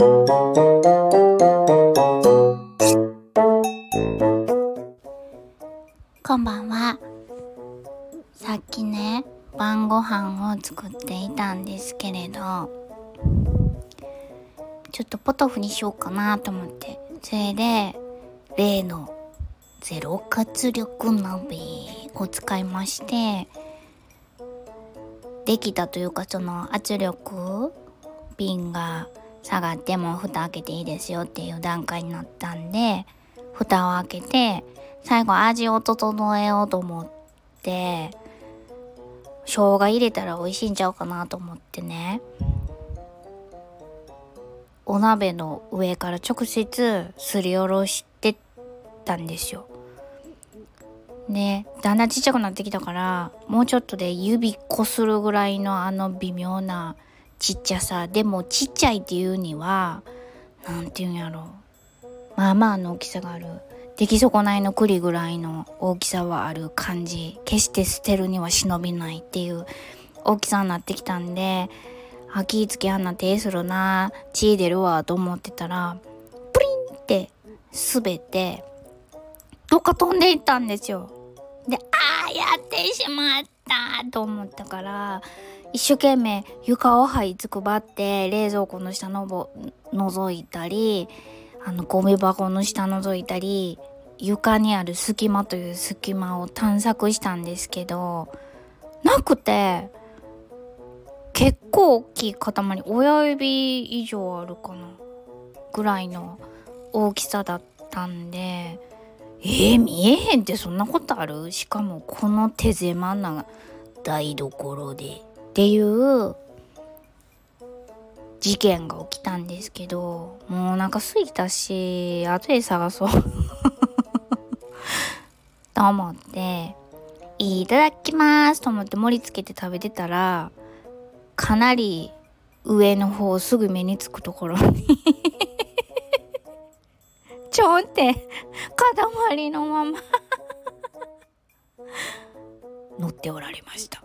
こんばんは。さっきね、晩ご飯を作っていたんですけれど、ちょっとポトフにしようかなと思って。それで、例のゼロ活力鍋を使いまして、できたというかその圧力瓶が下がっても蓋開けていいですよっていう段階になったんで蓋を開けて最後味を整えようと思って生姜入れたら美味しいんちゃうかなと思ってねお鍋の上から直接すりおろしてたんですよ。でだんだんちっちゃくなってきたからもうちょっとで指こするぐらいのあの微妙なちっちゃさ。でもちっちゃいっていうには何て言うんやろ。まあまあの大きさがある。出来損ないの栗ぐらいの大きさはある感じ。決して捨てるには忍びないっていう。大きさになってきたんであ気ぃつけあんな手するな。血出るわと思ってたらプリンって滑ってどっか飛んでいったんですよ。で、ああ、やってしまった。と思ったから、一生懸命床を這いつくばって冷蔵庫の下のぼ覗いたりあのゴミ箱の下覗いたり床にある隙間という隙間を探索したんですけどなくて結構大きい塊親指以上あるかなぐらいの大きさだったんでえー、見えへんってそんなことある？しかもこの手狭な台所でっていう。事件が起きたんですけどもうなんか過ぎたし後で探そう。と思っていただきます。と思って盛り付けて食べてたらかなり上の方すぐ目につくところにちょんって 塊のまま 乗っておられました。